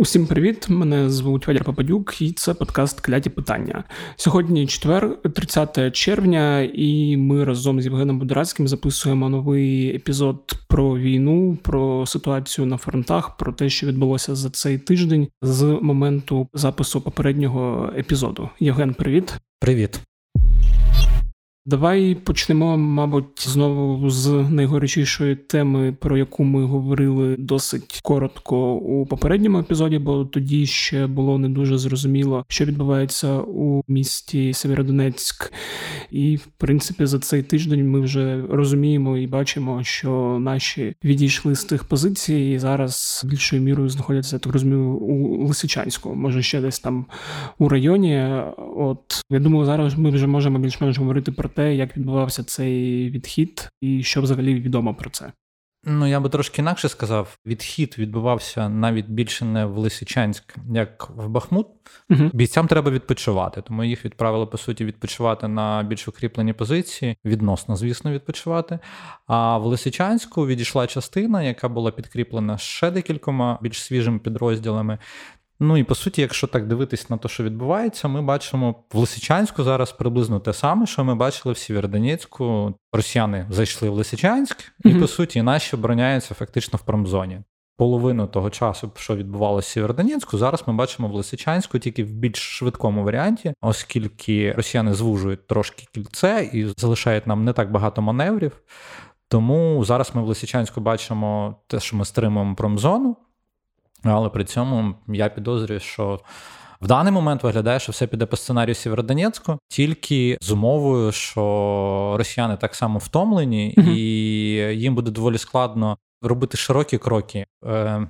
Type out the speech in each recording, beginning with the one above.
Усім привіт! Мене звуть Федір Попадюк, і це подкаст Кляті питання. Сьогодні четвер, 30 червня, і ми разом з Євгеном Будорацьким записуємо новий епізод про війну, про ситуацію на фронтах, про те, що відбулося за цей тиждень з моменту запису попереднього епізоду. Євген, привіт, привіт. Давай почнемо, мабуть, знову з найгорячішої теми, про яку ми говорили досить коротко у попередньому епізоді, бо тоді ще було не дуже зрозуміло, що відбувається у місті Сєвєродонецьк. І в принципі за цей тиждень ми вже розуміємо і бачимо, що наші відійшли з тих позицій і зараз більшою мірою знаходяться так розумію у Лисичанську, може ще десь там у районі. От я думаю, зараз ми вже можемо більш-менш говорити про те, як відбувався цей відхід, і що взагалі відомо про це. Ну, я би трошки інакше сказав, відхід відбувався навіть більше не в Лисичанськ, як в Бахмут. uh Бійцям треба відпочивати, тому їх відправили по суті відпочивати на більш укріплені позиції, відносно, звісно, відпочивати. А в Лисичанську відійшла частина, яка була підкріплена ще декількома більш свіжими підрозділами. Ну і по суті, якщо так дивитись на те, що відбувається, ми бачимо в Лисичанську зараз приблизно те саме, що ми бачили в Сєвєродонецьку. Росіяни зайшли в Лисичанськ, і mm-hmm. по суті наші обороняються фактично в промзоні. Половину того часу, що відбувалося в Сєвєродонецьку, зараз ми бачимо в Лисичанську тільки в більш швидкому варіанті, оскільки росіяни звужують трошки кільце і залишають нам не так багато маневрів. Тому зараз ми в Лисичанську бачимо те, що ми стримуємо промзону. Але при цьому я підозрюю, що в даний момент виглядає, що все піде по сценарію Сєвєродонецьку, тільки з умовою, що росіяни так само втомлені, mm-hmm. і їм буде доволі складно робити широкі кроки. Е,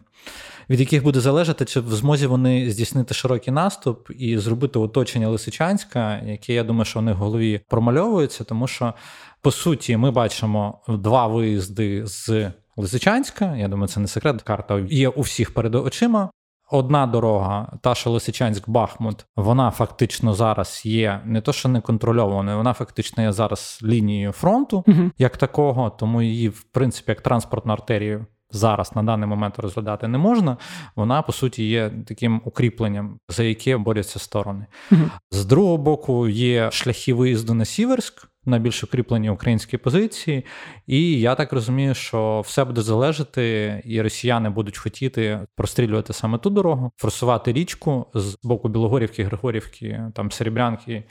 від яких буде залежати, чи в змозі вони здійснити широкий наступ і зробити оточення Лисичанська, яке я думаю, що вони в голові промальовуються, тому що по суті ми бачимо два виїзди з Лисичанська. Я думаю, це не секрет. Карта є у всіх перед очима. Одна дорога, та що Лисичанськ-Бахмут, вона фактично зараз є не то, що не контрольованою, вона фактично є зараз лінією фронту uh як такого, тому її, в принципі, як транспортну артерію зараз на даний момент розглядати не можна. Вона по суті є таким укріпленням, за яке борються сторони. uh З другого боку, є шляхи виїзду на Сіверськ на більш укріплені українські позиції. І я так розумію, що все буде залежати, і росіяни будуть хотіти прострілювати саме ту дорогу, форсувати річку з боку Білогорівки, Григорівки, там Серебрянки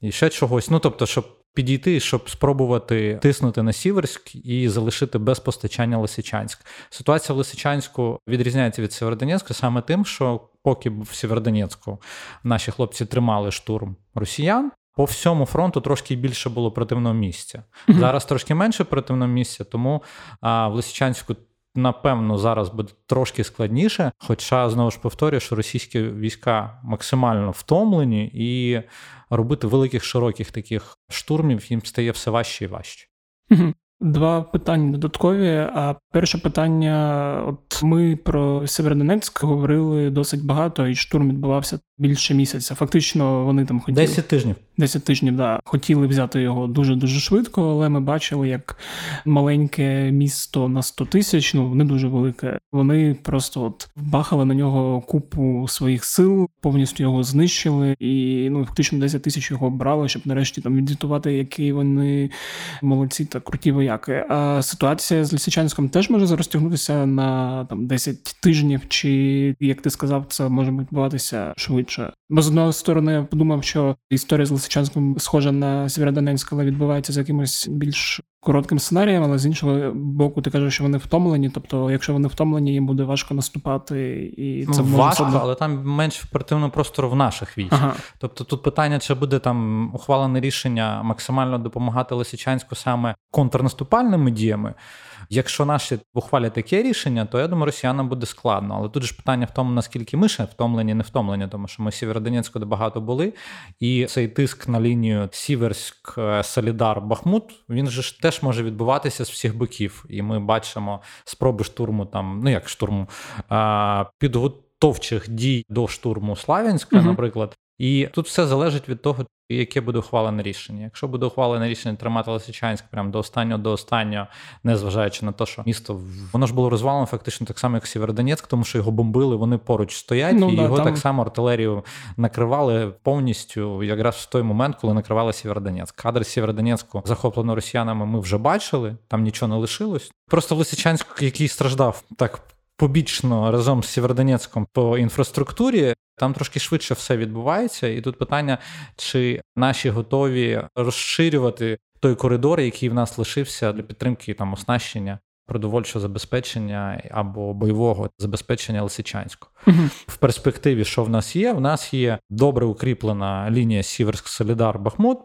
і ще чогось. Ну тобто, щоб. Підійти, щоб спробувати тиснути на Сіверськ і залишити без постачання Лисичанськ. Ситуація в Лисичанську відрізняється від Сєвєродонецька саме тим, що поки в Сєвєродонецьку наші хлопці тримали штурм росіян, по всьому фронту трошки більше було противного місця. Mm-hmm. Зараз трошки менше противного місця, тому а, в Лисичанську, напевно, зараз буде трошки складніше. Хоча, знову ж повторюю, що російські війська максимально втомлені, і робити великих широких таких штурмів їм стає все важче і важче. Mm-hmm. Два питання додаткові. А перше питання: от ми про Северодонецьк говорили досить багато, і штурм відбувався більше місяця. Фактично, вони там хотіли 10 тижнів. 10 тижнів, да, хотіли взяти його дуже дуже швидко, але ми бачили, як маленьке місто на 100 тисяч, ну не дуже велике. Вони просто от бахали на нього купу своїх сил, повністю його знищили, і ну фактично 10 тисяч його брали, щоб нарешті там відзвітувати, які вони молодці та круті вояки. А ситуація з Лісичанськом теж може розтягнутися на там 10 тижнів, чи як ти сказав, це може відбуватися швидше. Бо з одного сторони я подумав, що історія з Лисичанським схожа на Сєвєродонецьк, але відбувається з якимось більш коротким сценарієм, але з іншого боку, ти кажеш, що вони втомлені. Тобто, якщо вони втомлені, їм буде важко наступати, і це ну, важко, особливо... але там менш оперативного простору в наших військ. Ага. Тобто, тут питання, чи буде там ухвалене рішення максимально допомагати Лисичанську саме контрнаступальними діями. Якщо наші ухвалять таке рішення, то я думаю, росіянам буде складно. Але тут ж питання в тому, наскільки ми ще втомлені, не втомлені, тому що ми в Сєвєродонецьку де багато були, і цей тиск на лінію Сіверськ, е, Солідар, Бахмут він же ж теж може відбуватися з всіх боків. І ми бачимо спроби штурму там, ну як штурму, підготовчих дій до штурму Славянська, uh наприклад, І тут все залежить від того, яке буде ухвалене рішення. Якщо буде ухвалене рішення тримати Лисичанськ прямо до останнього до останнього, незважаючи на те, що місто воно ж було розвалено фактично так само, як Сєвєродонецьк, тому що його бомбили, вони поруч стоять, ну, і да, його там... так само артилерію накривали повністю, якраз в той момент, коли накривали Сєвєродонецьк. Кадр Сєвєродонецьку захоплено росіянами. Ми вже бачили, там нічого не лишилось. Просто Лисичанськ, який страждав так. Побічно разом з Сєвєродонецьком по інфраструктурі там трошки швидше все відбувається, і тут питання, чи наші готові розширювати той коридор, який в нас лишився для підтримки там оснащення. Продовольчого забезпечення або бойового забезпечення Лисичанського. В перспективі, що в нас є, в нас є добре укріплена лінія Сіверськ Солідар Бахмут.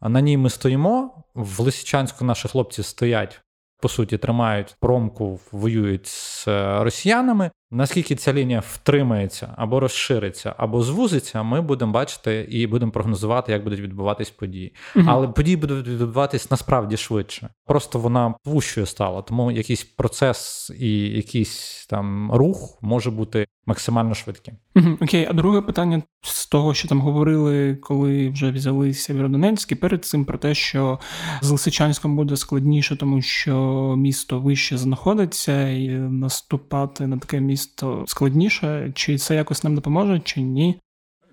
На ній ми стоїмо. В Лисичанську наші хлопці стоять, по суті, тримають промку, воюють з е, росіянами. Наскільки ця лінія втримається або розшириться, або звузиться, ми будемо бачити і будемо прогнозувати, як будуть відбуватись події. Угу. Але події будуть відбуватись насправді швидше. Просто вона вущою стала, тому якийсь процес і якийсь там рух може бути максимально швидким. Угу. Окей, а друге питання з того, що там говорили, коли вже взяли Сєвєродонецьк, і перед цим про те, що з Лисичанськом буде складніше, тому що місто вище знаходиться, і наступати на таке місце місто складніше, чи це якось нам допоможе, чи ні?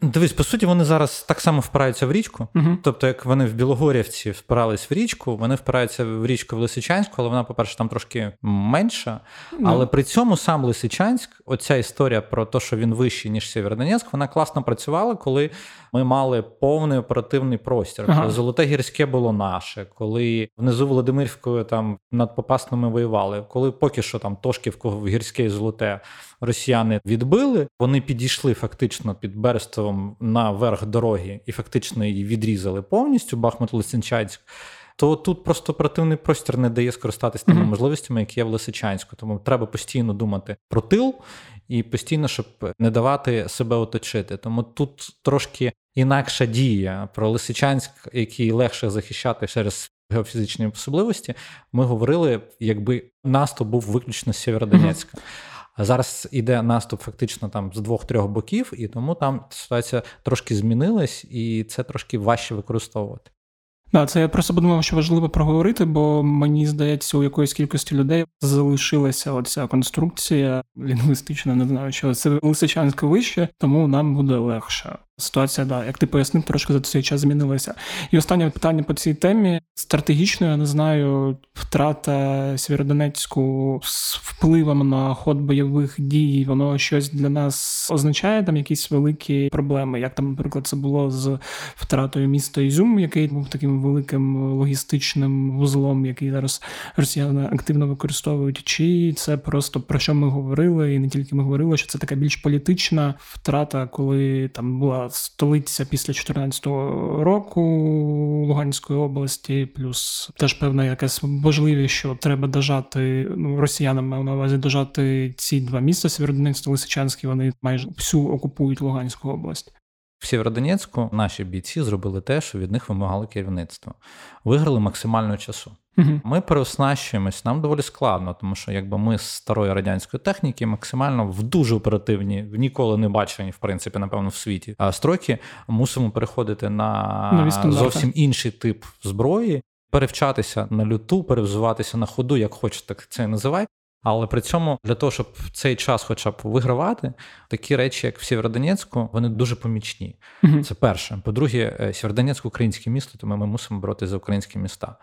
Дивись, по суті, вони зараз так само впираються в річку. uh Тобто, як вони в Білогорівці впирались в річку, вони впираються в річку в Лисичанську, але вона, по-перше, там трошки менша. uh Але при цьому сам Лисичанськ, оця історія про те, що він вищий, ніж Сєвєродонецьк, вона класно працювала, коли ми мали повний оперативний простір. Ага. Золоте гірське було наше, коли внизу Володимирською там над Попасними воювали. Коли поки що там Тошківку гірське і золоте росіяни відбили, вони підійшли фактично під Берестовом на верх дороги і фактично її відрізали повністю. Бахмут Лисичанськ. То тут просто оперативний простір не дає скористатися тими mm-hmm. можливостями, які є в Лисичанську. Тому треба постійно думати про тил і постійно, щоб не давати себе оточити. Тому тут трошки інакша дія про Лисичанськ, який легше захищати через геофізичні особливості. Ми говорили, якби наступ був виключно з Сєвєродонецька. А зараз іде наступ фактично там з двох-трьох боків, і тому там ситуація трошки змінилась, і це трошки важче використовувати. Да, це я просто подумав, що важливо проговорити, бо мені здається, у якоїсь кількості людей залишилася оця конструкція лінгвістична, не знаю, що це лисичанське вище, тому нам буде легше. Ситуація, да, як ти пояснив, трошки за цей час змінилася. І останнє питання по цій темі стратегічно, я не знаю, втрата Сєвєродонецьку з впливом на ход бойових дій, воно щось для нас означає там якісь великі проблеми. Як там, наприклад, це було з втратою міста Ізюм, який був таким великим логістичним вузлом, який зараз росіяни активно використовують, чи це просто про що ми говорили, і не тільки ми говорили, що це така більш політична втрата, коли там була столиця після 2014 року Луганської області, плюс теж певна якась можливість, що треба дожати ну, росіянам мав на увазі дожати ці два міста Сєвєродонецьк та Лисичанський, Вони майже всю окупують Луганську область. В Сєвєродонецьку наші бійці зробили те, що від них вимагали керівництво. Виграли максимально часу. Угу. Ми переоснащуємось, нам доволі складно, тому що якби ми з старої радянської техніки максимально в дуже оперативні, ніколи не бачені, в принципі, напевно, в світі строки мусимо переходити на зовсім інший тип зброї, перевчатися на люту, перевзуватися на ходу, як хочете, це називай. Але при цьому для того, щоб цей час, хоча б вигравати, такі речі, як в Сєвєродонецьку, вони дуже помічні. Це перше. По-друге, е, Сєвєродонецьк – українське місто, тому ми мусимо боротися за українські міста.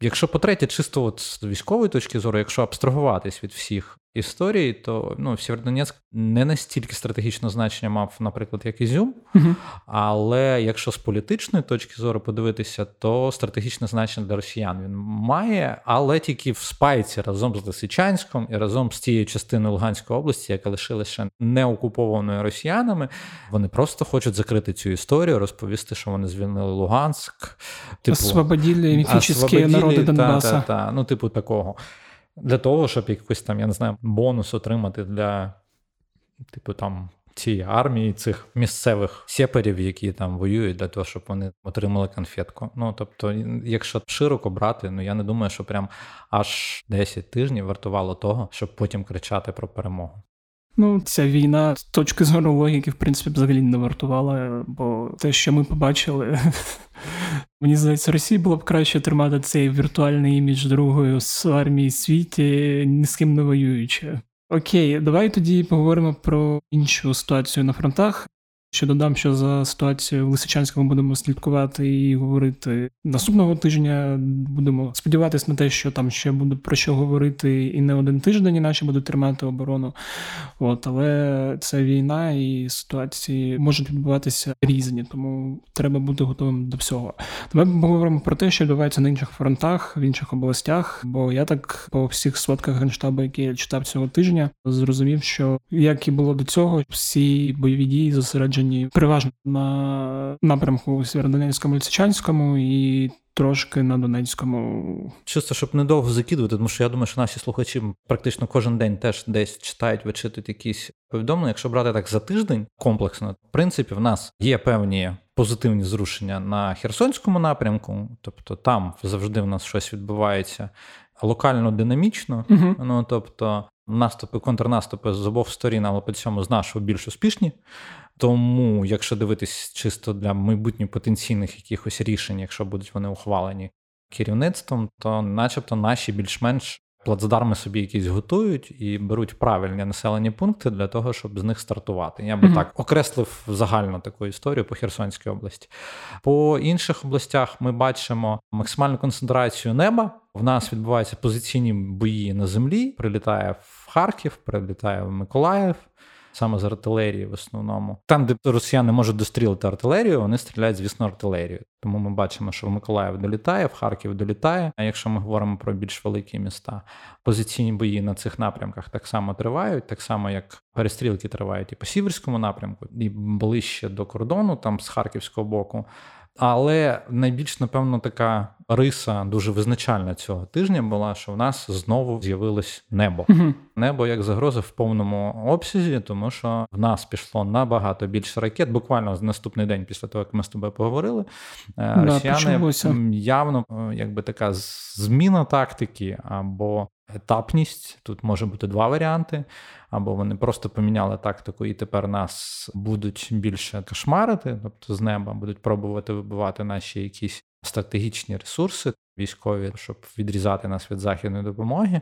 Якщо по-третє, чисто от з військової точки зору, якщо абстрагуватись від всіх історії, то ну, Сєвєродонецьк не настільки стратегічне значення мав, наприклад, як Ізюм. Але якщо з політичної точки зору подивитися, то стратегічне значення для росіян він має, але тільки в спайці разом з Лисичанськом і разом з тією частиною Луганської області, яка лишилася не окупованою росіянами, вони просто хочуть закрити цю історію, розповісти, що вони звільнили Луганськ, типу освободили міфічні народи Донбаса. Та, та, та, ну, типу, такого для того, щоб якийсь там, я не знаю, бонус отримати для, типу, там. Цієї армії, цих місцевих сеперів, які там воюють, для того, щоб вони отримали конфетку. Ну тобто, якщо широко брати, ну я не думаю, що прям аж 10 тижнів вартувало того, щоб потім кричати про перемогу. Ну, ця війна з точки зору логіки, в принципі, взагалі не вартувала, бо те, що ми побачили, мені здається, Росії було б краще тримати цей віртуальний імідж другою з армії світі, ні з ким не воюючи. Окей, давай тоді поговоримо про іншу ситуацію на фронтах. Ще додам, що за ситуацією в Лисичанському будемо слідкувати і говорити наступного тижня. Будемо сподіватися на те, що там ще буде про що говорити, і не один тиждень, і наші будуть тримати оборону. От, Але це війна, і ситуації можуть відбуватися різні, тому треба бути готовим до всього. Давай поговоримо про те, що відбувається на інших фронтах, в інших областях. Бо я так по всіх сводках генштабу, які я читав цього тижня, зрозумів, що як і було до цього, всі бойові дії зосереджені зосереджені переважно на напрямку Сєвєродонецькому Лисичанському і трошки на Донецькому. Чисто, щоб недовго закидувати, тому що я думаю, що наші слухачі практично кожен день теж десь читають, вичитують якісь повідомлення. Якщо брати так за тиждень комплексно, в принципі, в нас є певні. Позитивні зрушення на Херсонському напрямку, тобто там завжди в нас щось відбувається локально динамічно. uh Ну тобто, наступи, контрнаступи з обох сторін, але по цьому з нашого більш успішні. Тому, якщо дивитись чисто для майбутніх потенційних якихось рішень, якщо будуть вони ухвалені керівництвом, то, начебто, наші більш-менш плацдарми собі якісь готують і беруть правильні населені пункти для того, щоб з них стартувати. Я би mm-hmm. так окреслив загально таку історію по Херсонській області. По інших областях ми бачимо максимальну концентрацію неба. В нас відбуваються позиційні бої на землі. Прилітає в Харків, прилітає в Миколаїв саме з артилерії в основному. Там, де росіяни можуть дострілити артилерію, вони стріляють, звісно, артилерію. Тому ми бачимо, що в Миколаїв долітає, в Харків долітає. А якщо ми говоримо про більш великі міста, позиційні бої на цих напрямках так само тривають, так само як перестрілки тривають і по Сіверському напрямку, і ближче до кордону, там з харківського боку. Але найбільш, напевно, така риса дуже визначальна цього тижня була, що в нас знову з'явилось небо. Небо як загроза в повному обсязі, тому що в нас пішло набагато більше ракет. Буквально наступний день після того, як ми з тобою поговорили, е, да, росіяни почалося. явно е, якби така зміна тактики або етапність. Тут може бути два варіанти, або вони просто поміняли тактику, і тепер нас будуть більше кошмарити, тобто з неба будуть пробувати вибивати наші якісь стратегічні ресурси військові, щоб відрізати нас від західної допомоги.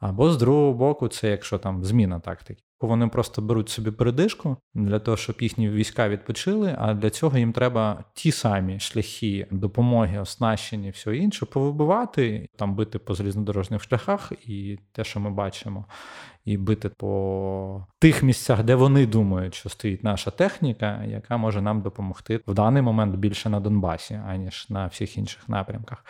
Або з другого боку, це якщо там зміна тактики. Вони просто беруть собі передишку для того, щоб їхні війська відпочили. А для цього їм треба ті самі шляхи допомоги, оснащення, все інше, повибивати, там бити по залізнодорожніх шляхах, і те, що ми бачимо, і бити по тих місцях, де вони думають, що стоїть наша техніка, яка може нам допомогти в даний момент більше на Донбасі, аніж на всіх інших напрямках.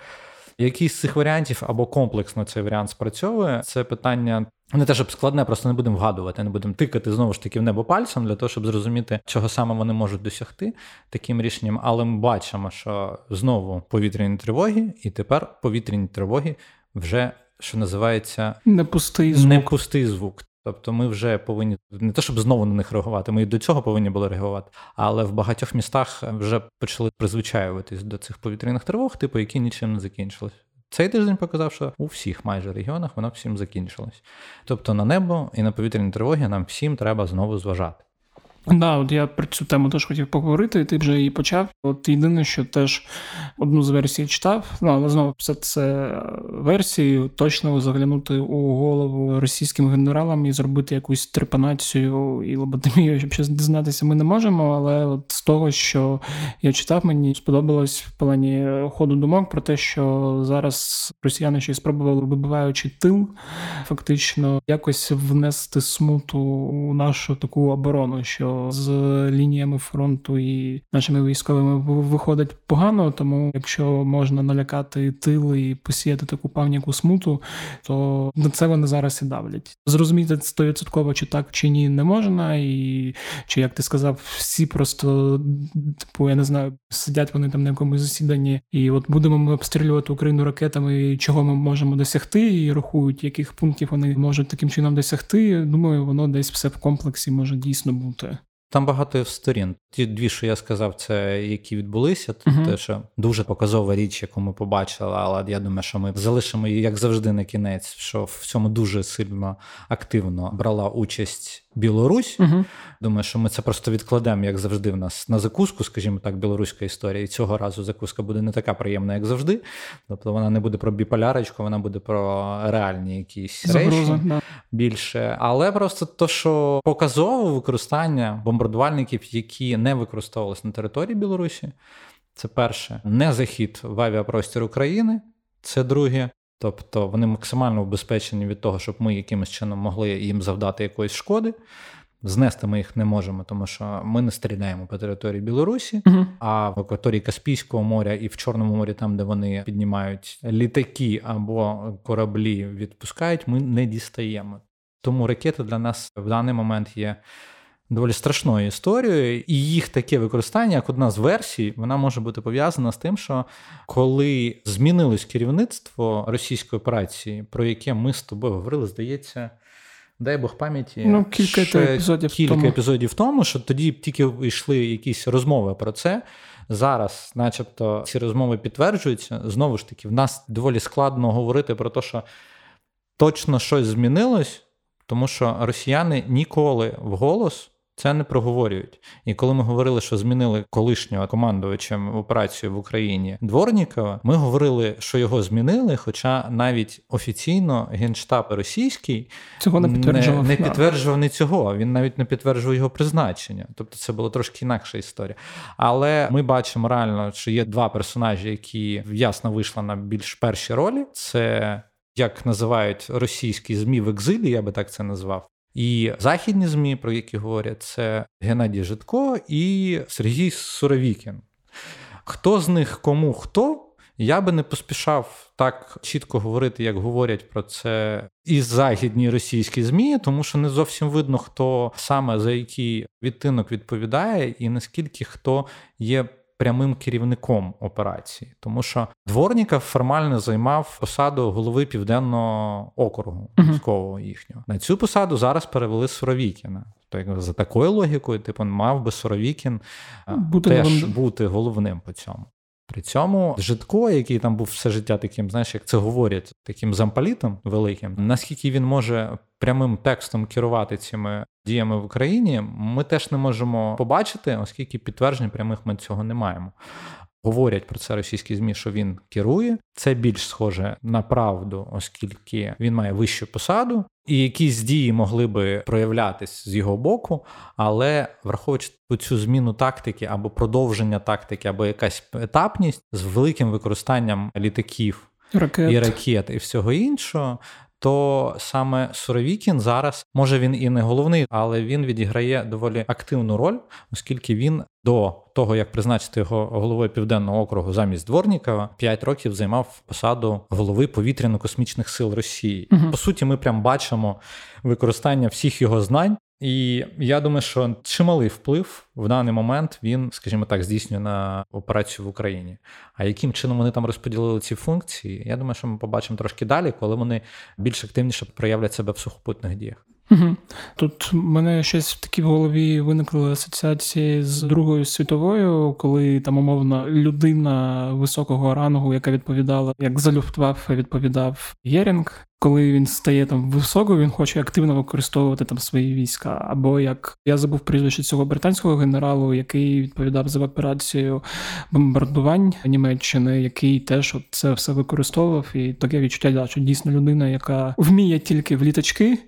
Який з цих варіантів або комплексно цей варіант спрацьовує, це питання. Не те, щоб складне, просто не будемо вгадувати, не будемо тикати знову ж таки в небо пальцем для того, щоб зрозуміти, чого саме вони можуть досягти таким рішенням. Але ми бачимо, що знову повітряні тривоги, і тепер повітряні тривоги вже що називається не пустий звук. Не пустий звук. Тобто ми вже повинні не те, щоб знову на них реагувати, ми і до цього повинні були реагувати. Але в багатьох містах вже почали призвичаюватись до цих повітряних тривог, типу, які нічим не закінчились. Цей тиждень показав, що у всіх майже регіонах воно всім закінчилось. Тобто на небо і на повітряні тривоги нам всім треба знову зважати. Да, от я про цю тему теж хотів поговорити, і ти вже її почав. От єдине, що теж одну з версій читав, ну але знову все це версії, точно заглянути у голову російським генералам і зробити якусь трепанацію і лоботомію, щоб щось дізнатися, ми не можемо. Але от з того, що я читав, мені сподобалось в плані ходу думок про те, що зараз росіяни ще спробували, вибиваючи тил, фактично якось внести смуту у нашу таку оборону. що з лініями фронту і нашими військовими виходить погано. Тому якщо можна налякати тил і посіяти таку паніку смуту, то на це вони зараз і давлять. Зрозуміти стовідсотково, чи так чи ні, не можна, і чи як ти сказав, всі просто типу, я не знаю, сидять вони там на якомусь засіданні, і от будемо ми обстрілювати Україну ракетами, чого ми можемо досягти, і рахують, яких пунктів вони можуть таким чином досягти. Думаю, воно десь все в комплексі може дійсно бути. Там багато сторін. Ті дві, що я сказав, це які відбулися. Uh-huh. Те, що дуже показова річ, яку ми побачили, але я думаю, що ми залишимо її як завжди на кінець, що в цьому дуже сильно активно брала участь Білорусь. Угу. Думаю, що ми це просто відкладемо, як завжди, в нас на закуску, скажімо так, білоруська історія. І цього разу закуска буде не така приємна, як завжди. Тобто вона не буде про біполярочку, вона буде про реальні якісь Загруза, речі да. більше. Але просто то, що показово використання бомбардувальників, які не використовувалися на території Білорусі, це перше, не захід в авіапростір України. Це друге, Тобто вони максимально убезпечені від того, щоб ми якимось чином могли їм завдати якоїсь шкоди. Знести ми їх не можемо, тому що ми не стріляємо по території Білорусі, uh а в акваторії Каспійського моря і в Чорному морі, там де вони піднімають літаки або кораблі, відпускають, ми не дістаємо. Тому ракети для нас в даний момент є доволі страшною історією, і їх таке використання, як одна з версій, вона може бути пов'язана з тим, що коли змінилось керівництво російської операції, про яке ми з тобою говорили, здається. Дай Бог пам'яті ну, кілька епізодів кілька тому. епізодів тому, що тоді тільки йшли якісь розмови про це. Зараз, начебто, ці розмови підтверджуються. Знову ж таки, в нас доволі складно говорити про те, що точно щось змінилось, тому що росіяни ніколи вголос це не проговорюють. І коли ми говорили, що змінили колишнього командувача операцію в Україні Дворнікова, ми говорили, що його змінили, хоча навіть офіційно генштаб російський цього не підтверджував не, не підтверджував не цього. Він навіть не підтверджував його призначення. Тобто це була трошки інакша історія. Але ми бачимо реально, що є два персонажі, які ясно вийшли на більш перші ролі. Це як називають російські змі в екзилі, я би так це назвав. І західні змі, про які говорять, це Геннадій Житко і Сергій Суровікін. Хто з них кому хто? Я би не поспішав так чітко говорити, як говорять про це і західні російські змі, тому що не зовсім видно, хто саме за який відтинок відповідає, і наскільки хто є прямим керівником операції, тому що Дворніков формально займав посаду голови південного округу військового їхнього. На цю посаду зараз перевели Суровікіна. Тобто за такою логікою, типу, мав би Суровікін бути теж головним. бути головним по цьому. При цьому Житко, який там був все життя таким, знаєш, як це говорять, таким замполітом великим, наскільки він може прямим текстом керувати цими діями в Україні, ми теж не можемо побачити, оскільки підтверджень прямих ми цього не маємо. Говорять про це російські змі, що він керує. Це більш схоже на правду, оскільки він має вищу посаду, і якісь дії могли би проявлятись з його боку, але враховуючи цю зміну тактики або продовження тактики, або якась етапність з великим використанням літаків Ракет. і ракет і всього іншого, то саме Суровікін зараз, може він і не головний, але він відіграє доволі активну роль, оскільки він до того, як призначити його головою південного округу замість Дворнікова, 5 років займав посаду голови повітряно-космічних сил Росії. Угу. По суті, ми прям бачимо використання всіх його знань і я думаю, що чималий вплив в даний момент він, скажімо так, здійснює на операцію в Україні. А яким чином вони там розподілили ці функції? Я думаю, що ми побачимо трошки далі, коли вони більш активніше проявлять себе в сухопутних діях. Тут мене щось в такій в голові виникли асоціації з Другою світовою, коли там умовно людина високого рангу, яка відповідала, як за Люфтваффе відповідав Єрінг, коли він стає там високою, він хоче активно використовувати там свої війська. Або як я забув прізвище цього британського генералу, який відповідав за операцію бомбардувань Німеччини, який теж от це все використовував, і таке відчуття, що дійсно людина, яка вміє тільки в літачки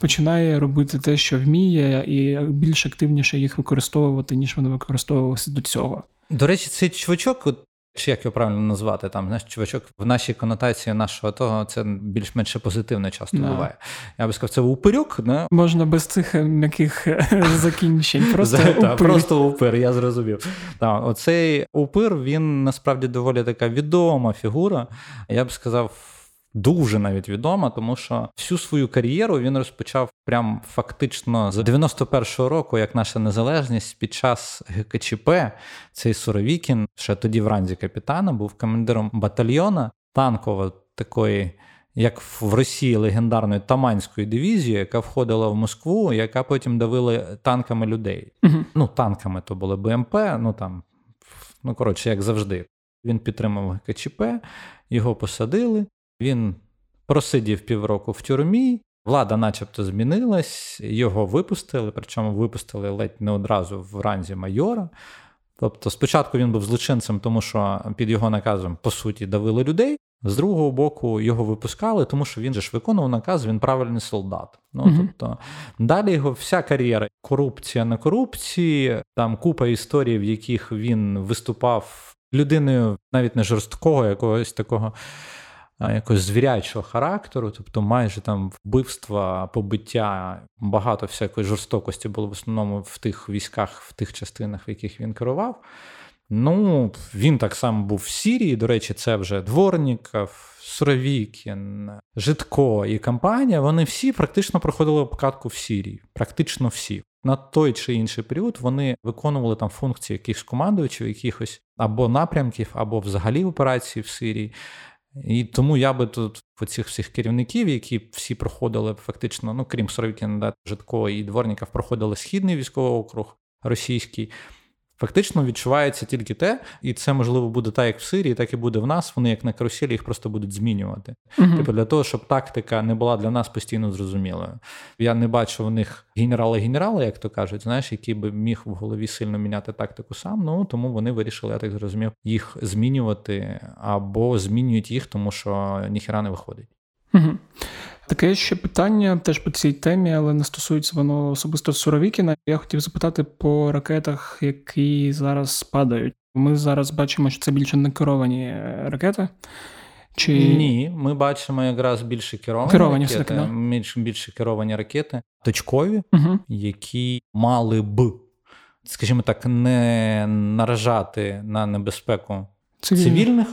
починає робити те, що вміє, і більш активніше їх використовувати, ніж вони використовувалися до цього. До речі, цей чувачок, чи як його правильно назвати, там знаєш, чувачок в нашій конотації нашого того, це більш-менш позитивне часто да. буває. Я би сказав, це упирюк. Да? Можна без цих м'яких закінчень. Просто упир. просто упир, я зрозумів. Так, Оцей упир, він насправді доволі така відома фігура. Я б сказав дуже навіть відома, тому що всю свою кар'єру він розпочав прям фактично з 91-го року, як наша незалежність під час ГКЧП. Цей Суровікін, ще тоді в ранзі капітана, був командиром батальйона танково такої. як в Росії легендарної Таманської дивізії, яка входила в Москву, яка потім давила танками людей. uh Ну, танками то були БМП, ну там, ну коротше, як завжди. Він підтримав КЧП, його посадили. Він просидів півроку в тюрмі. Влада, начебто, змінилась, його випустили, причому випустили ледь не одразу в ранзі майора. Тобто, спочатку він був злочинцем, тому що під його наказом, по суті, давили людей. З другого боку, його випускали, тому що він же ж виконував наказ, він правильний солдат. Ну mm-hmm. тобто далі його вся кар'єра, корупція на корупції, там купа історій, в яких він виступав людиною навіть не жорсткого, якогось такого якогось звірячого характеру, тобто майже там вбивства, побиття, багато всякої жорстокості було в основному в тих військах, в тих частинах, в яких він керував. Ну, він так само був в Сірії. До речі, це вже Дворніков, Суровікін, Житко і компанія. Вони всі практично проходили обкатку в Сірії. Практично всі. На той чи інший період вони виконували там функції якихось командувачів, якихось або напрямків, або взагалі операцій в Сирії. І тому я би тут оцих цих всіх керівників, які всі проходили фактично, ну крім Соровікіна, Житко і Дворніков, проходили східний військовий округ російський. Фактично відчувається тільки те, і це можливо буде так, як в Сирії, так і буде в нас. Вони як на каруселі їх просто будуть змінювати. Uh-huh. Типу для того, щоб тактика не була для нас постійно зрозумілою. Я не бачу в них генерали-генерали, як то кажуть, знаєш, який би міг в голові сильно міняти тактику сам. Ну тому вони вирішили, я так зрозумів, їх змінювати або змінюють їх, тому що ніхіра не виходить. Uh-huh. Таке ще питання теж по цій темі, але не стосується воно особисто Суровікіна. Я хотів запитати по ракетах, які зараз падають. Ми зараз бачимо, що це більше не керовані е, ракети. Чи... Ні, ми бачимо якраз більше керовані, керовані ракети, да? більше, більше керовані ракети, точкові, угу. які мали б, скажімо так, не наражати на небезпеку цивільних, цивільних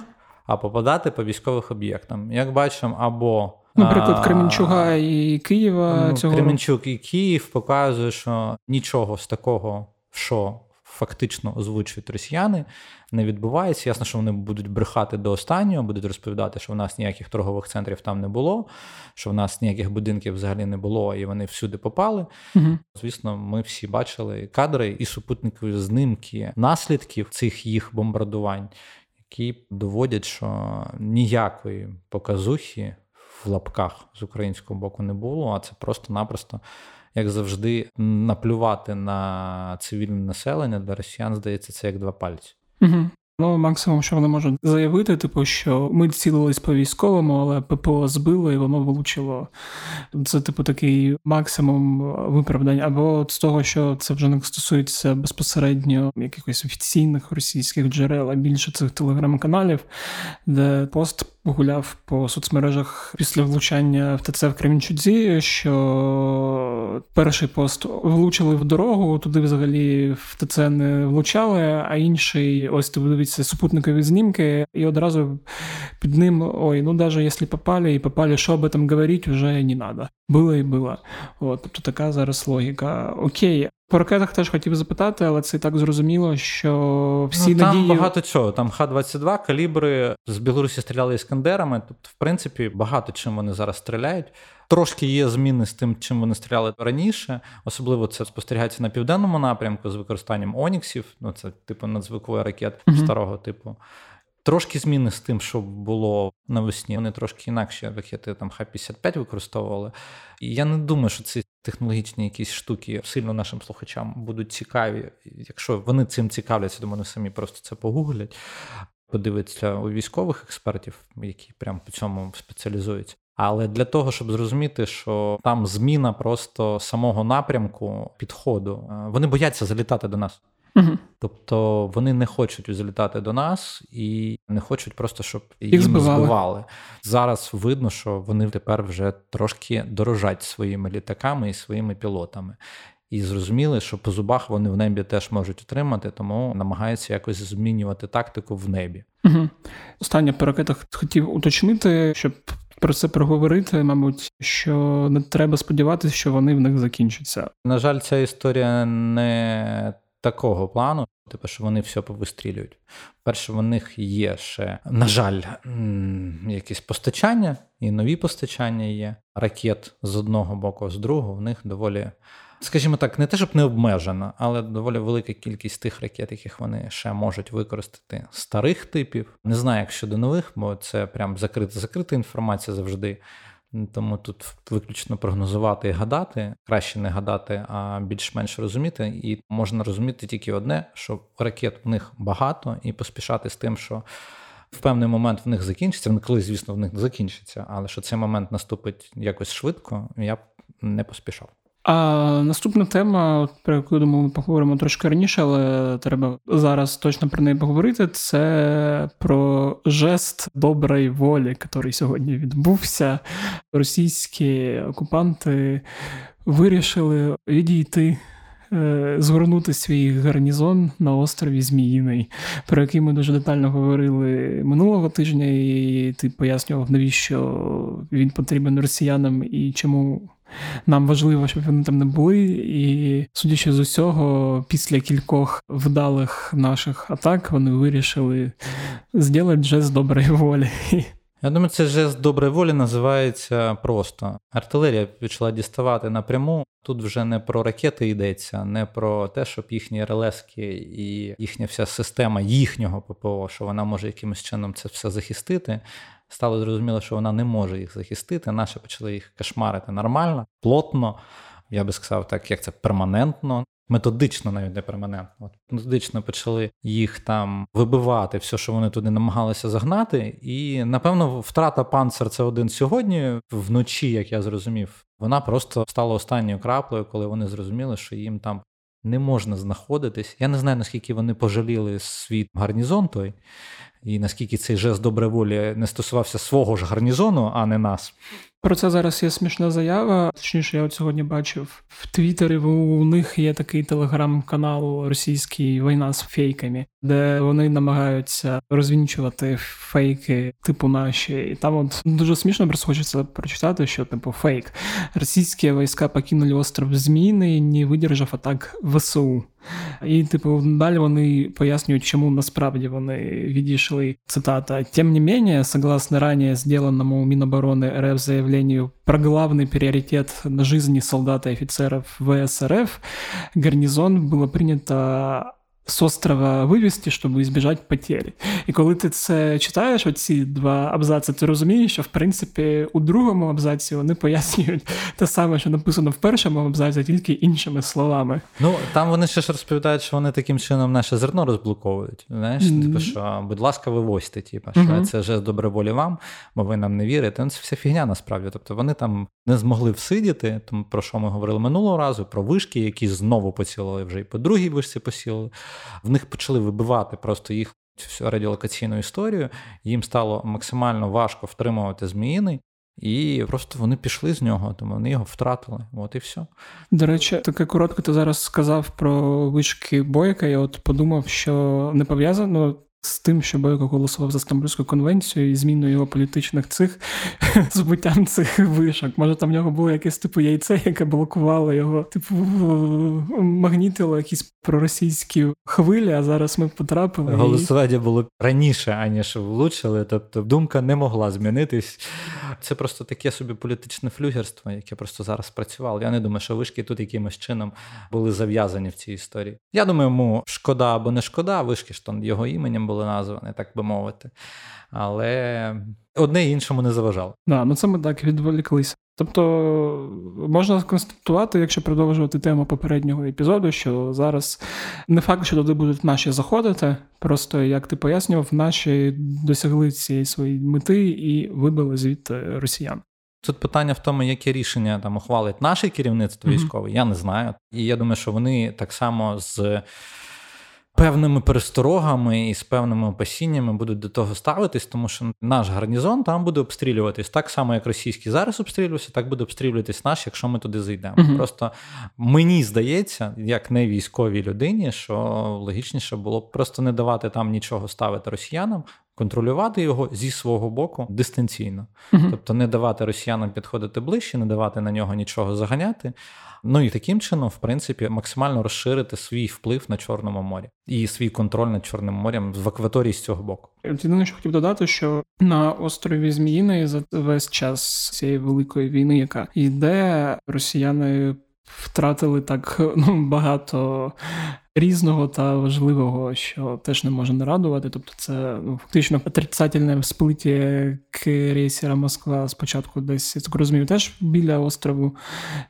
а попадати по військових об'єктам. Як бачимо, або Наприклад, Кременчуга і Києва. Ну, цього... Кременчук і Київ показує, що нічого з такого, що фактично озвучують росіяни, не відбувається. Ясно, що вони будуть брехати до останнього, будуть розповідати, що в нас ніяких торгових центрів там не було, що в нас ніяких будинків взагалі не було, і вони всюди попали. Угу. Звісно, ми всі бачили кадри і супутникові знимки наслідків цих їх бомбардувань, які доводять, що ніякої показухи в лапках з українського боку не було, а це просто-напросто, як завжди, наплювати на цивільне населення для росіян, здається, це як два пальці. Угу. Ну, максимум, що вони можуть заявити, типу, що ми цілились по військовому, але ППО збило і воно влучило. Це, типу, такий максимум виправдання. Або з того, що це вже не стосується безпосередньо якихось офіційних російських джерел, а більше цих телеграм-каналів, де пост гуляв по соцмережах після влучання в ТЦ в Кремінчуці, що перший пост влучили в дорогу, туди взагалі в ТЦ не влучали, а інший, ось ти дивіться, супутникові знімки, і одразу під ним: ой, ну навіть якщо попали і попали, що об этом говорити, вже не треба. Було і було. От, Тобто така зараз логіка. Окей, по ракетах теж хотів запитати, але це і так зрозуміло, що всі ну, там надії... багато чого. Там Х-22, калібри з Білорусі стріляли іскандерами. Тобто, в принципі, багато чим вони зараз стріляють. Трошки є зміни з тим, чим вони стріляли раніше. Особливо це спостерігається на південному напрямку з використанням Оніксів. Ну це типу надзвуковий ракет mm-hmm. старого типу. Трошки зміни з тим, що було навесні. Вони трошки інакші ракети там Х-55 використовували. І я не думаю, що ці технологічні якісь штуки сильно нашим слухачам будуть цікаві. Якщо вони цим цікавляться, то вони самі просто це погуглять, подивиться у військових експертів, які прямо по цьому спеціалізуються. Але для того, щоб зрозуміти, що там зміна просто самого напрямку підходу, е, вони бояться залітати до нас. Угу. Тобто вони не хочуть залітати до нас і не хочуть просто, щоб їх їм збивали. збивали. Зараз видно, що вони тепер вже трошки дорожать своїми літаками і своїми пілотами. І зрозуміли, що по зубах вони в небі теж можуть отримати, тому намагаються якось змінювати тактику в небі. Угу. Останнє по ракетах хотів уточнити, щоб про це проговорити, мабуть, що не треба сподіватися, що вони в них закінчаться. На жаль, ця історія не такого плану, типу, що вони все повистрілюють. Перше, в них є ще, на жаль, якісь постачання, і нові постачання є. Ракет з одного боку, з другого, в них доволі. Скажімо так, не те, щоб не обмежена, але доволі велика кількість тих ракет, яких вони ще можуть використати старих типів. Не знаю, як щодо нових, бо це прям закрита закрита інформація завжди. Тому тут виключно прогнозувати і гадати, краще не гадати, а більш-менш розуміти. І можна розуміти тільки одне: що ракет в них багато, і поспішати з тим, що в певний момент в них закінчиться. Вони колись, звісно, в них закінчиться, але що цей момент наступить якось швидко, я б не поспішав. А наступна тема, про яку думаю, ми поговоримо трошки раніше, але треба зараз точно про неї поговорити. Це про жест доброї волі, який сьогодні відбувся. Російські окупанти вирішили відійти. Е, згорнути свій гарнізон на острові Зміїний, про який ми дуже детально говорили минулого тижня, і ти пояснював, навіщо він потрібен росіянам і чому нам важливо, щоб вони там не були. І судячи з усього, після кількох вдалих наших атак вони вирішили зробити жест доброї волі. Я думаю, це жест доброї волі називається просто. Артилерія почала діставати напряму. Тут вже не про ракети йдеться, не про те, щоб їхні РЛСки і їхня вся система їхнього ППО, що вона може якимось чином це все захистити стало зрозуміло, що вона не може їх захистити. Наші почали їх кошмарити нормально, плотно. Я би сказав, так як це перманентно, методично, навіть не перманентно. От Методично почали їх там вибивати, все, що вони туди намагалися загнати. І напевно, втрата панцер це один сьогодні, вночі, як я зрозумів, вона просто стала останньою краплею, коли вони зрозуміли, що їм там не можна знаходитись. Я не знаю, наскільки вони пожаліли свій гарнізон той і наскільки цей жест доброї волі не стосувався свого ж гарнізону, а не нас. Про це зараз є смішна заява. Точніше, я от сьогодні бачив в Твіттері, У них є такий телеграм-канал російський війна з фейками, де вони намагаються розвінчувати фейки, типу наші. І там от дуже смішно просто хочеться прочитати, що типу фейк. Російські війська покинули остров Зміїний, не видержав атак ВСУ. І, типу, далі вони пояснюють, чому насправді вони відійшли. Цитата: Тем не менее, согласно ранее сделанному Минобороны РФ заявлению про главный приоритет на жизни солдат и офицеров ВСРФ, гарнизон было принято з острова вивезти, щоб избежать потері. І коли ти це читаєш, оці два абзаци, ти розумієш, що в принципі у другому абзаці вони пояснюють те саме, що написано в першому абзаці, тільки іншими словами. Ну там вони ще ж розповідають, що вони таким чином наше зерно розблоковують. Знаєш, mm-hmm. типу, що, будь ласка, вивозьте, типу, що mm-hmm. це вже добре волі вам, бо ви нам не вірите. Ну, Це вся фігня насправді. Тобто вони там не змогли всидіти, тому про що ми говорили минулого разу, про вишки, які знову поцілили вже і по другій вишці посілили в них почали вибивати просто їх всю радіолокаційну історію, їм стало максимально важко втримувати зміїни, І просто вони пішли з нього, тому вони його втратили. От і все. До речі, таке коротко ти зараз сказав про вишки бойка. Я от подумав, що не пов'язано з тим, що Бойко голосував за Стамбульську конвенцію і зміною його політичних цих збиттям цих вишок. Може, там в нього було якесь типу яйце, яке блокувало його, типу магнітило якісь проросійські хвилі, а зараз ми потрапили. Голосування і... було раніше, аніж влучили. Тобто думка не могла змінитись. Це просто таке собі політичне флюгерство, яке просто зараз працювало. Я не думаю, що вишки тут якимось чином були зав'язані в цій історії. Я думаю, йому шкода або не шкода, вишки ж там його іменем названі, так би мовити. Але одне іншому не заважало. Да, ну це ми так відволіклися. Тобто можна констатувати, якщо продовжувати тему попереднього епізоду, що зараз не факт, що туди будуть наші заходити, просто як ти пояснював, наші досягли цієї своєї мети і вибили звідти росіян. Тут питання в тому, яке рішення там ухвалить наше керівництво військове, mm-hmm. я не знаю. І я думаю, що вони так само з певними пересторогами і з певними опасіннями будуть до того ставитись, тому що наш гарнізон там буде обстрілюватись так само, як російський зараз обстрілювався, так буде обстрілюватись наш, якщо ми туди зайдемо. uh Просто мені здається, як не військовій людині, що логічніше було б просто не давати там нічого ставити росіянам, контролювати його зі свого боку дистанційно, угу. тобто не давати росіянам підходити ближче, не давати на нього нічого заганяти. Ну і таким чином, в принципі, максимально розширити свій вплив на Чорному морі і свій контроль над Чорним морем в акваторії з цього боку. Єдине, що хотів додати, що на острові Зміїни за весь час цієї великої війни, яка йде, росіяни втратили так ну, багато різного та важливого, що теж не може не радувати. Тобто, це ну, фактично отрицательне всплиття крейсера Москва спочатку десь я так розумію, теж біля острову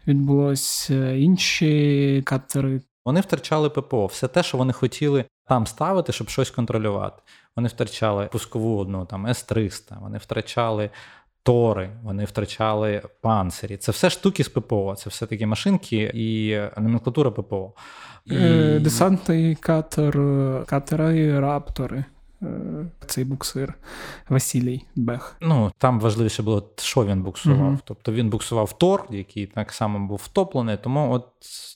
відбулось інші катери. Вони втрачали ППО, все те, що вони хотіли там ставити, щоб щось контролювати. Вони втрачали пускову одну там С-300, вони втрачали тори, вони втрачали панцирі. Це все штуки з ППО, це все такі машинки і номенклатура ППО. І... Е, десантний катер, катера і раптори. Е, цей буксир Василій Бех. Ну там важливіше було, що він буксував. uh Тобто він буксував Тор, який так само був втоплений. Тому от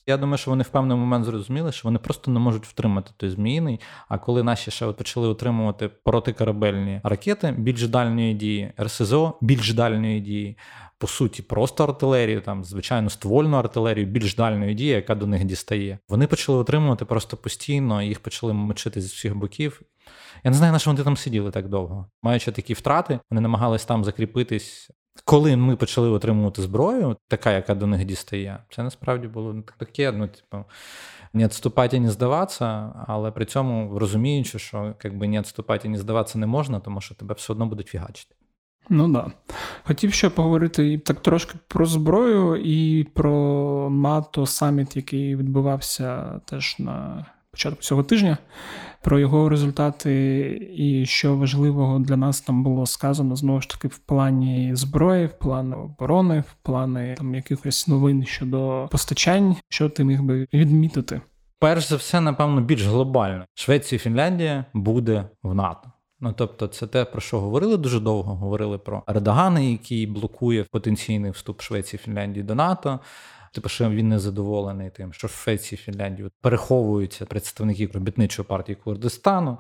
я думаю, що вони в певний момент зрозуміли, що вони просто не можуть втримати той зміїний. А коли наші ще от почали отримувати протикорабельні ракети більш дальньої дії, РСЗО більш дальньої дії. По суті, просто артилерію, там, звичайно, ствольну артилерію, більш дальної дії, яка до них дістає. Вони почали отримувати просто постійно, їх почали мочити з всіх боків. Я не знаю, на що вони там сиділи так довго. Маючи такі втрати, вони намагались там закріпитись. Коли ми почали отримувати зброю, така, яка до них дістає, це насправді було таке, ну, типу, не відступати і не здаватися, але при цьому розуміючи, що якби не відступати і не здаватися не можна, тому що тебе все одно будуть фігачити. Ну да. Хотів ще поговорити так трошки про зброю і про НАТО саміт, який відбувався теж на початку цього тижня, про його результати і що важливого для нас там було сказано знову ж таки в плані зброї, в плані оборони, в плані там якихось новин щодо постачань, що ти міг би відмітити. Перш за все, напевно, більш глобально. Швеція і Фінляндія буде в НАТО. Ну тобто, це те, про що говорили дуже довго. Говорили про Ердогана, який блокує потенційний вступ Швеції Фінляндії до НАТО. Типу, що він не задоволений тим, що в Швеції, Фінляндії переховуються представники робітничої партії Курдистану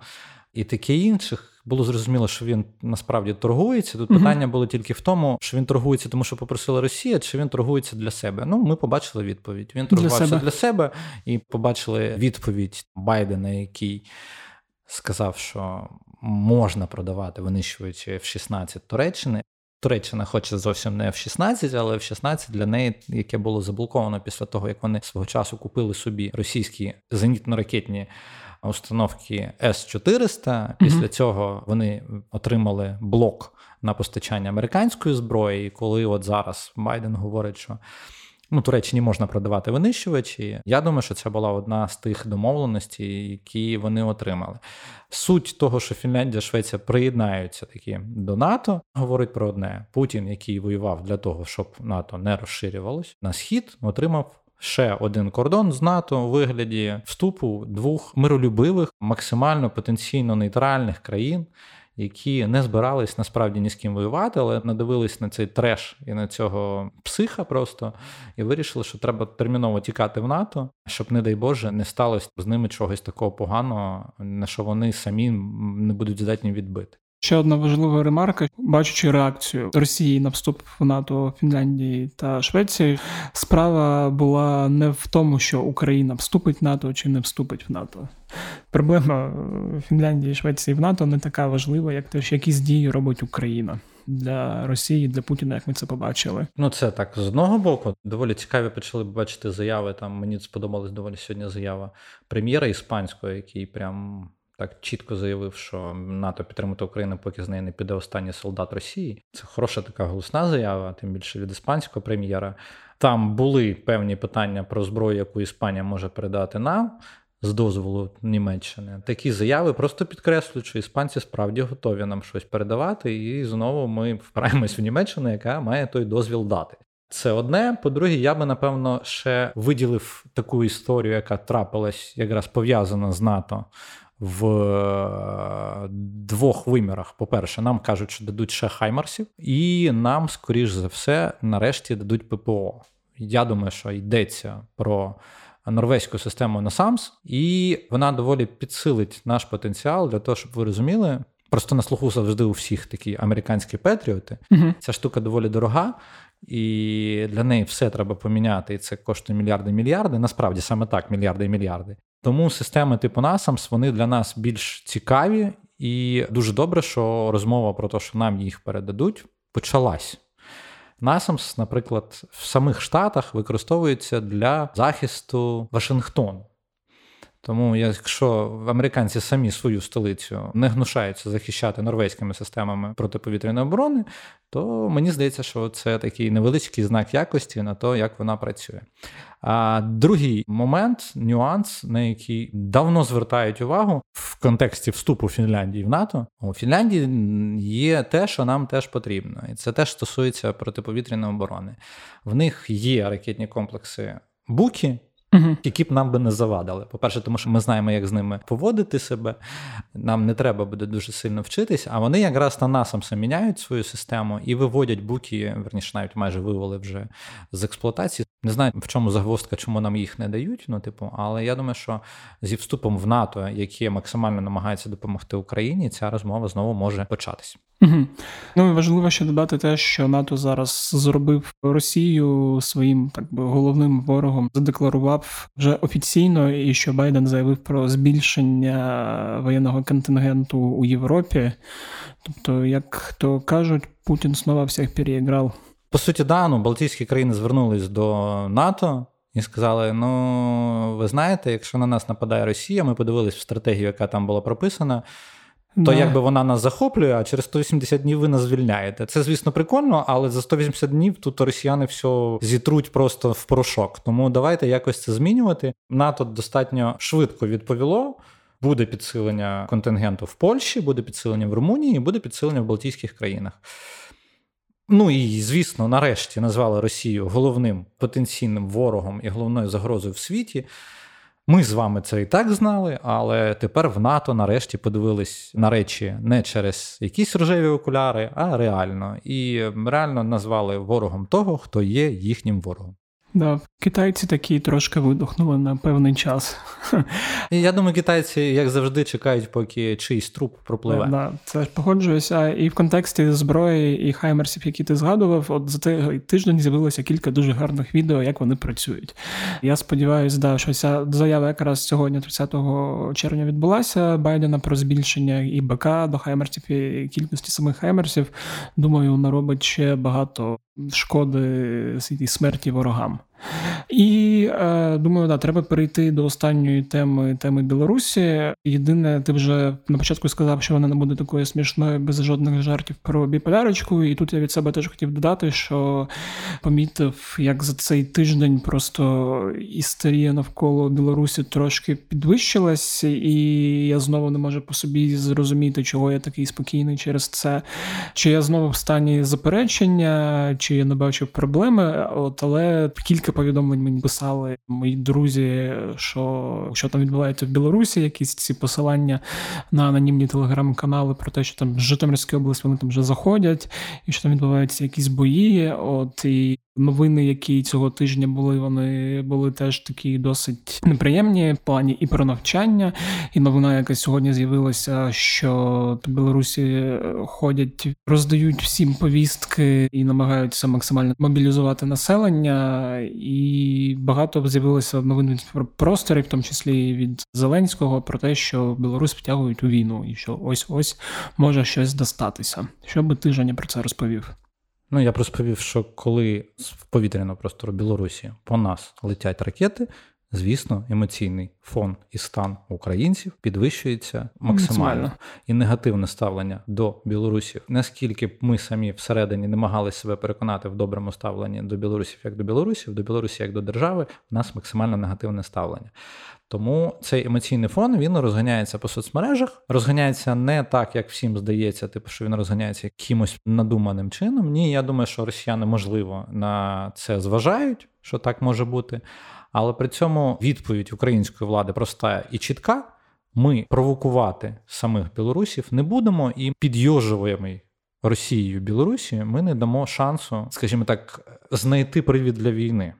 і таке інших. Було зрозуміло, що він насправді торгується. Тут питання було тільки в тому, що він торгується, тому що попросила Росія, чи він торгується для себе. Ну, ми побачили відповідь. Він торгувався для себе, для себе і побачили відповідь Байдена, який сказав, що можна продавати винищувачі F-16 Туреччини. Туреччина хоче зовсім не F-16, але F-16 для неї, яке було заблоковано після того, як вони свого часу купили собі російські зенітно-ракетні установки С-400. Після mm-hmm. цього вони отримали блок на постачання американської зброї. І коли от зараз Байден говорить, що Ну, Туреччині можна продавати винищувачі. Я думаю, що це була одна з тих домовленостей, які вони отримали. Суть того, що Фінляндія, Швеція приєднаються такі до НАТО, говорить про одне: Путін, який воював для того, щоб НАТО не розширювалось на схід, отримав. Ще один кордон з НАТО у вигляді вступу двох миролюбивих, максимально потенційно нейтральних країн, які не збирались насправді ні з ким воювати, але надивились на цей треш і на цього психа просто і вирішили, що треба терміново тікати в НАТО, щоб, не дай Боже, не сталося з ними чогось такого поганого, на що вони самі не будуть здатні відбити. Ще одна важлива ремарка, бачучи реакцію Росії на вступ в НАТО Фінляндії та Швеції, справа була не в тому, що Україна вступить в НАТО чи не вступить в НАТО. Проблема Фінляндії, Швеції в НАТО не така важлива, як те, що якісь дії робить Україна. Для Росії, для Путіна, як ми це побачили. Ну це так з одного боку. Доволі цікаві почали бачити заяви. Там мені сподобалась доволі сьогодні заява прем'єра іспанського, який прям так чітко заявив, що НАТО підтримати Україну, поки з неї не піде останній солдат Росії. Це хороша така голосна заява, тим більше від іспанського прем'єра. Там були певні питання про зброю, яку Іспанія може передати нам. З дозволу Німеччини такі заяви просто підкреслюють, що іспанці справді готові нам щось передавати, і знову ми впираємось в Німеччину, яка має той дозвіл дати. Це одне. По-друге, я би напевно ще виділив таку історію, яка трапилась якраз пов'язана з НАТО в е, двох вимірах. По-перше, нам кажуть, що дадуть ще хаймарсів, і нам, скоріш за все, нарешті дадуть ППО. Я думаю, що йдеться про норвезьку систему NASAMS, і вона доволі підсилить наш потенціал для того, щоб ви розуміли. Просто на слуху завжди у всіх такі американські петріоти. uh Ця штука доволі дорога, і для неї все треба поміняти. І це коштує мільярди мільярди. Насправді саме так, мільярди і мільярди. Тому системи типу NASAMS, вони для нас більш цікаві, і дуже добре, що розмова про те, що нам їх передадуть, почалась. NASAMS, наприклад, в самих Штатах використовується для захисту Вашингтону. Тому, якщо американці самі свою столицю не гнушаються захищати норвезькими системами протиповітряної оборони, то мені здається, що це такий невеличкий знак якості на те, як вона працює. А другий момент, нюанс, на який давно звертають увагу в контексті вступу Фінляндії в НАТО, у Фінляндії є те, що нам теж потрібно, і це теж стосується протиповітряної оборони. В них є ракетні комплекси Букі. Які б нам би не завадили. По-перше, тому що ми знаємо, як з ними поводити себе. Нам не треба буде дуже сильно вчитись, а вони якраз на насамся міняють свою систему і виводять буки, верніше, навіть майже вивели вже з експлуатації. Не знаю, в чому загвоздка, чому нам їх не дають. Ну, типу, але я думаю, що зі вступом в НАТО, яке максимально намагається допомогти Україні, ця розмова знову може початись. Угу. Ну і важливо ще додати те, що НАТО зараз зробив Росію своїм так би головним ворогом, задекларував вже офіційно, і що Байден заявив про збільшення воєнного контингенту у Європі. Тобто, як то кажуть, Путін знову всіх переіграв. По суті, да, ну, Балтійські країни звернулись до НАТО. І сказали: ну, ви знаєте, якщо на нас нападає Росія, ми подивились в стратегію, яка там була прописана то да. якби вона нас захоплює, а через 180 днів ви нас звільняєте. Це, звісно, прикольно, але за 180 днів тут росіяни все зітруть просто в порошок. Тому давайте якось це змінювати. НАТО достатньо швидко відповіло. Буде підсилення контингенту в Польщі, буде підсилення в Румунії, буде підсилення в Балтійських країнах. Ну і звісно, нарешті назвали Росію головним потенційним ворогом і головною загрозою в світі. Ми з вами це і так знали, але тепер в НАТО нарешті подивились на речі не через якісь рожеві окуляри, а реально. І реально назвали ворогом того, хто є їхнім ворогом. Да, Китайці такі трошки видохнули на певний час. Я думаю, китайці, як завжди, чекають, поки чийсь труп пропливе. Да, Це ж погоджуюся. І в контексті зброї і хаймерсів, які ти згадував, от за цей тиждень з'явилося кілька дуже гарних відео, як вони працюють. Я сподіваюся, да, що ця заява якраз сьогодні, 30 червня, відбулася Байдена про збільшення і БК до хаймерсів, і кількості самих хаймерсів. Думаю, наробить ще багато шкоди і смерті ворогам. І е, думаю, да, треба перейти до останньої теми теми Білорусі. Єдине, ти вже на початку сказав, що вона не буде такою смішною без жодних жартів про біполярочку. І тут я від себе теж хотів додати, що помітив, як за цей тиждень просто істерія навколо Білорусі трошки підвищилась, і я знову не можу по собі зрозуміти, чого я такий спокійний через це. Чи я знову в стані заперечення, чи я не бачу проблеми. От але кілька повідомлень мені писали мої друзі, що що там відбувається в Білорусі, якісь ці посилання на анонімні телеграм-канали про те, що там з області вони там вже заходять, і що там відбуваються якісь бої. От і новини, які цього тижня були, вони були теж такі досить неприємні в плані і про навчання. І новина, яка сьогодні з'явилася, що Білорусі ходять, роздають всім повістки і намагаються максимально мобілізувати населення. І багато з'явилося новин про просторі, в тому числі від Зеленського, про те, що Білорусь втягують у війну, і що ось ось може щось достатися. Що би ти Женя, про це розповів? Ну, я розповів, що коли в повітряного простору Білорусі по нас летять ракети, звісно, емоційний фон і стан українців підвищується максимально. І негативне ставлення до Білорусі, наскільки б ми самі всередині намагалися себе переконати в доброму ставленні до білорусів як до білорусів, до Білорусі як до держави, у нас максимально негативне ставлення. Тому цей емоційний фон він розганяється по соцмережах, розганяється не так, як всім здається, типу, що він розганяється якимось надуманим чином. Ні, я думаю, що росіяни можливо на це зважають, що так може бути. Але при цьому відповідь української влади проста і чітка. Ми провокувати самих білорусів не будемо і підйожуємо Росією Білорусі ми не дамо шансу, скажімо так, знайти привід для війни.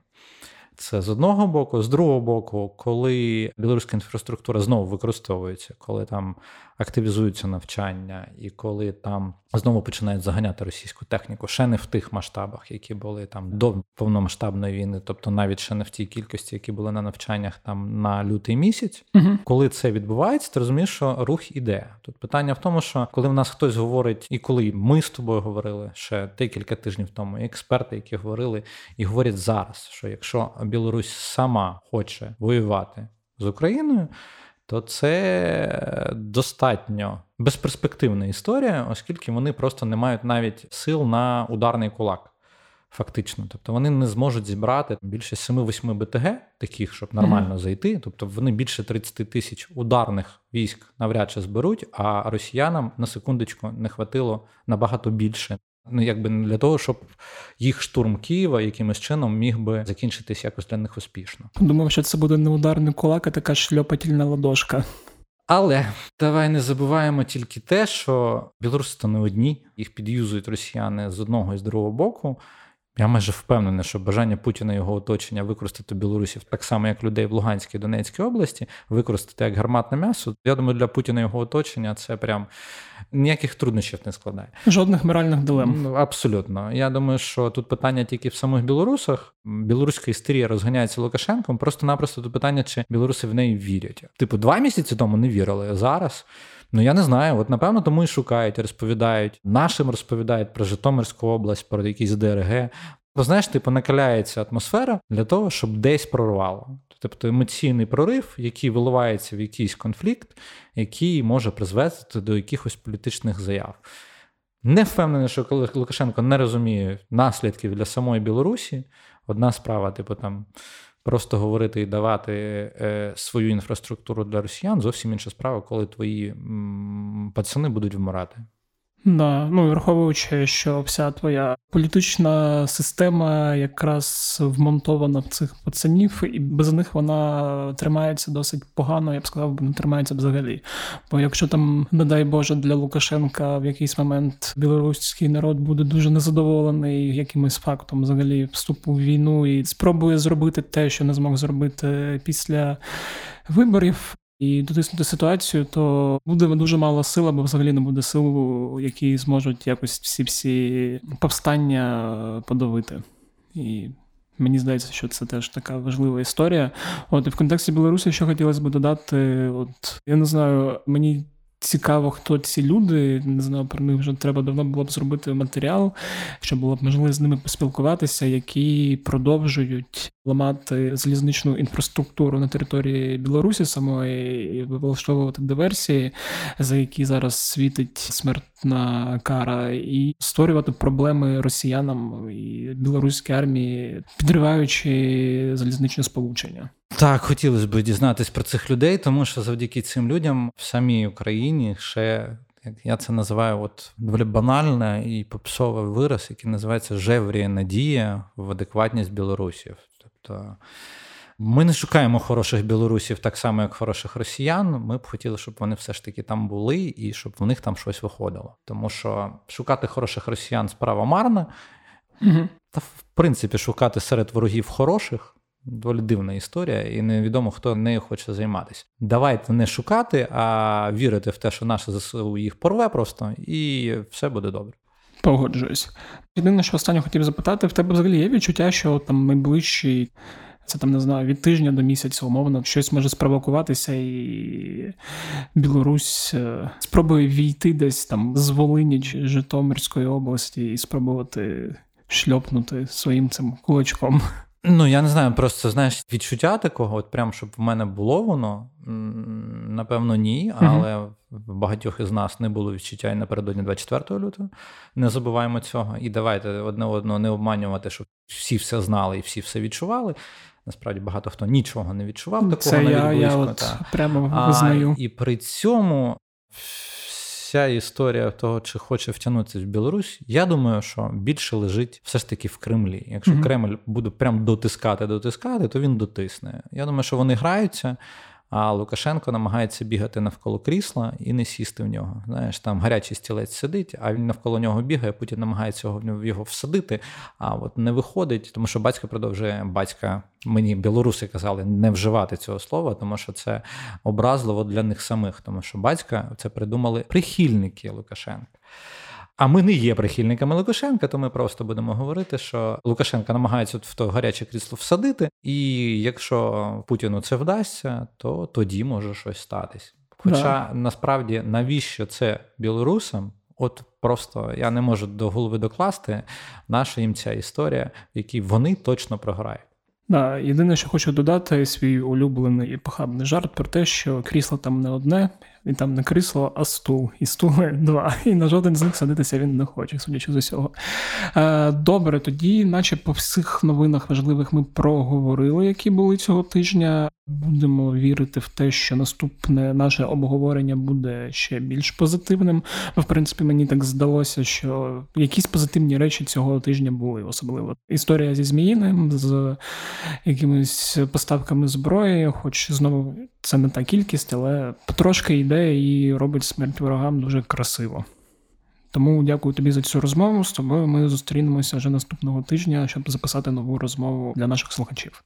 Це з одного боку, з другого боку, коли білоруська інфраструктура знову використовується, коли там активізуються навчання, і коли там знову починають заганяти російську техніку, ще не в тих масштабах, які були там до повномасштабної війни, тобто навіть ще не в тій кількості, які були на навчаннях там на лютий місяць. Угу. Коли це відбувається, ти розумієш, що рух іде. Тут питання в тому, що коли в нас хтось говорить, і коли ми з тобою говорили ще декілька тижнів тому, і експерти, які говорили і говорять зараз, що якщо Білорусь сама хоче воювати з Україною то це достатньо безперспективна історія, оскільки вони просто не мають навіть сил на ударний кулак. Фактично, тобто вони не зможуть зібрати більше 7-8 БТГ, таких, щоб нормально mm-hmm. зайти. Тобто вони більше 30 тисяч ударних військ навряд чи зберуть, а росіянам на секундочку не хватило набагато більше ну якби не для того, щоб їх штурм Києва якимось чином міг би закінчитись якось для них успішно. Думав, що це буде не ударний кулак, а така шльопательна ладошка. Але давай не забуваємо тільки те, що білоруси то не одні, їх під'юзують росіяни з одного і з другого боку. Я майже впевнений, що бажання Путіна і його оточення використати білорусів так само, як людей в Луганській і Донецькій області, використати як гарматне м'ясо. Я думаю, для Путіна і його оточення це прям ніяких труднощів не складає. Жодних моральних дилем. Ну, абсолютно. Я думаю, що тут питання тільки в самих білорусах. Білоруська істерія розганяється Лукашенком. Просто-напросто тут питання, чи білоруси в неї вірять. Типу, два місяці тому не вірили. Зараз. Ну я не знаю. От напевно тому і шукають, розповідають. Нашим розповідають про Житомирську область, про якісь ДРГ. Бо знаєш, типу накаляється атмосфера для того, щоб десь прорвало. Тобто емоційний прорив, який виливається в якийсь конфлікт, який може призвести до якихось політичних заяв. Не впевнений, що Лукашенко не розуміє наслідків для самої Білорусі, одна справа, типу, там просто говорити і давати е, свою інфраструктуру для росіян, зовсім інша справа, коли твої пацани будуть вмирати. Да, ну враховуючи, що вся твоя політична система якраз вмонтована в цих пацанів, і без них вона тримається досить погано, я б сказав, не тримається взагалі. Бо якщо там, не дай Боже, для Лукашенка в якийсь момент білоруський народ буде дуже незадоволений якимось фактом взагалі вступу в війну і спробує зробити те, що не змог зробити після виборів і дотиснути ситуацію, то буде дуже мало сил, або взагалі не буде сил, які зможуть якось всі всі повстання подавити. І мені здається, що це теж така важлива історія. От і в контексті Білорусі, що хотілося б додати, от я не знаю, мені. Цікаво, хто ці люди. Не знаю, про них вже треба давно було б зробити матеріал, щоб було б можливо з ними поспілкуватися, які продовжують ламати залізничну інфраструктуру на території Білорусі самої і влаштовувати диверсії, за які зараз світить смертна кара, і створювати проблеми росіянам і білоруській армії, підриваючи залізничне сполучення. Так, хотілося б дізнатись про цих людей, тому що завдяки цим людям в самій Україні ще я це називаю от доволі банальне і попсовий вираз, який називається Жеврія надія в адекватність білорусів. Тобто ми не шукаємо хороших білорусів так само, як хороших росіян. Ми б хотіли, щоб вони все ж таки там були і щоб в них там щось виходило. Тому що шукати хороших росіян справа марна, угу. та в принципі шукати серед ворогів хороших. Доволі дивна історія, і невідомо, хто нею хоче займатися. Давайте не шукати, а вірити в те, що наше ЗСУ їх порве просто, і все буде добре. Погоджуюсь. Єдине, що останнє хотів запитати, в тебе взагалі є відчуття, що там найближчий, це там не знаю, від тижня до місяця, умовно, щось може спровокуватися, і Білорусь е, спробує війти десь там з Волині чи Житомирської області і спробувати шльопнути своїм цим кулачком. Ну, я не знаю, просто знаєш, відчуття такого, от прям щоб в мене було воно, напевно, ні. Але uh в багатьох із нас не було відчуття і напередодні 24 лютого. Не забуваємо цього. І давайте одне одного не обманювати, щоб всі все знали і всі все відчували. Насправді багато хто нічого не відчував такого Це навіть я, близько. Я от прямо визнаю. А, І при цьому вся історія того, чи хоче втягнутися в Білорусь, я думаю, що більше лежить все ж таки в Кремлі. Якщо mm-hmm. Кремль буде прям дотискати, дотискати, то він дотисне. Я думаю, що вони граються. А Лукашенко намагається бігати навколо крісла і не сісти в нього. Знаєш, там гарячий стілець сидить, а він навколо нього бігає, Путін намагається його всадити, а от не виходить, тому що батько продовжує батька. Мені білоруси казали не вживати цього слова, тому що це образливо для них самих, тому що батька це придумали прихильники Лукашенка. А ми не є прихильниками Лукашенка, то ми просто будемо говорити, що Лукашенка намагається в то гаряче крісло всадити, і якщо Путіну це вдасться, то тоді може щось статись. Хоча да. насправді навіщо це білорусам? От просто я не можу до голови докласти, наша їм ця історія, в якій вони точно програють. Да, єдине, що хочу додати, свій улюблений і похабний жарт про те, що крісло там не одне, і там не крісло, а стул. І стули два. І на жоден з них садитися він не хоче, судячи з усього. Е, добре, тоді, наче по всіх новинах важливих, ми проговорили, які були цього тижня. Будемо вірити в те, що наступне наше обговорення буде ще більш позитивним. В принципі, мені так здалося, що якісь позитивні речі цього тижня були, особливо історія зі Зміїним, з якимись поставками зброї, хоч знову це не та кількість, але потрошки йде і робить смерть ворогам дуже красиво. Тому дякую тобі за цю розмову. З тобою ми зустрінемося вже наступного тижня, щоб записати нову розмову для наших слухачів.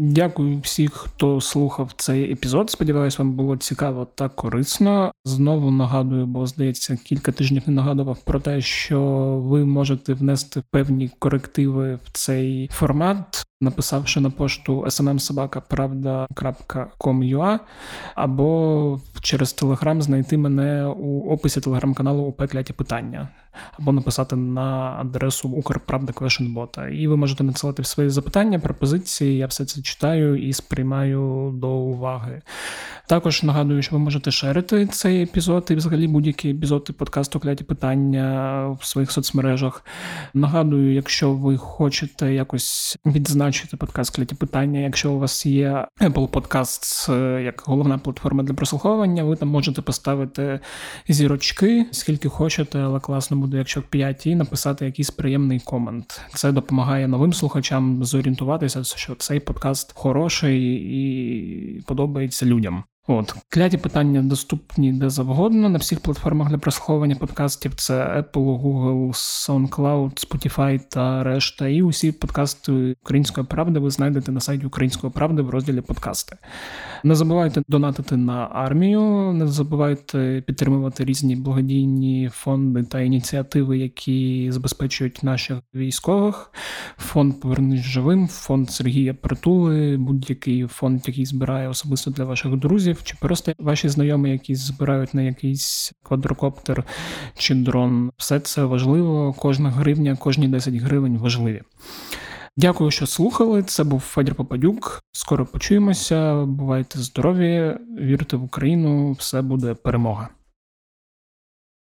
Дякую всіх, хто слухав цей епізод. Сподіваюсь, вам було цікаво та корисно. Знову нагадую, бо здається, кілька тижнів не нагадував про те, що ви можете внести певні корективи в цей формат написавши на пошту smmsobaka.pravda.com.ua або через телеграм знайти мене у описі телеграм-каналу у пекляті питання, або написати на адресу Укрправда. І ви можете надсилати свої запитання, пропозиції. Я все це читаю і сприймаю до уваги. Також нагадую, що ви можете шерити цей епізод і взагалі будь-які епізоди подкасту кляті питання в своїх соцмережах. Нагадую, якщо ви хочете якось відзначити подкаст кляті питання, якщо у вас є Apple Podcasts як головна платформа для прослуховування, ви там можете поставити зірочки, скільки хочете, але класно буде, якщо 5, і написати якийсь приємний комент. Це допомагає новим слухачам зорієнтуватися, що цей подкаст хороший і подобається людям. От кляті питання доступні де завгодно на всіх платформах для прослуховування подкастів. Це Apple, Google, SoundCloud, Spotify та решта. І усі подкасти Української правди ви знайдете на сайті Української правди в розділі подкасти. Не забувайте донатити на армію, не забувайте підтримувати різні благодійні фонди та ініціативи, які забезпечують наших військових. Фонд Повернись живим, фонд Сергія Притули, будь-який фонд, який збирає особисто для ваших друзів, чи просто ваші знайомі, які збирають на якийсь квадрокоптер чи дрон. Все це важливо. Кожна гривня, кожні 10 гривень важливі. Дякую, що слухали. Це був Федір Попадюк. Скоро почуємося. Бувайте здорові, вірте в Україну, все буде перемога.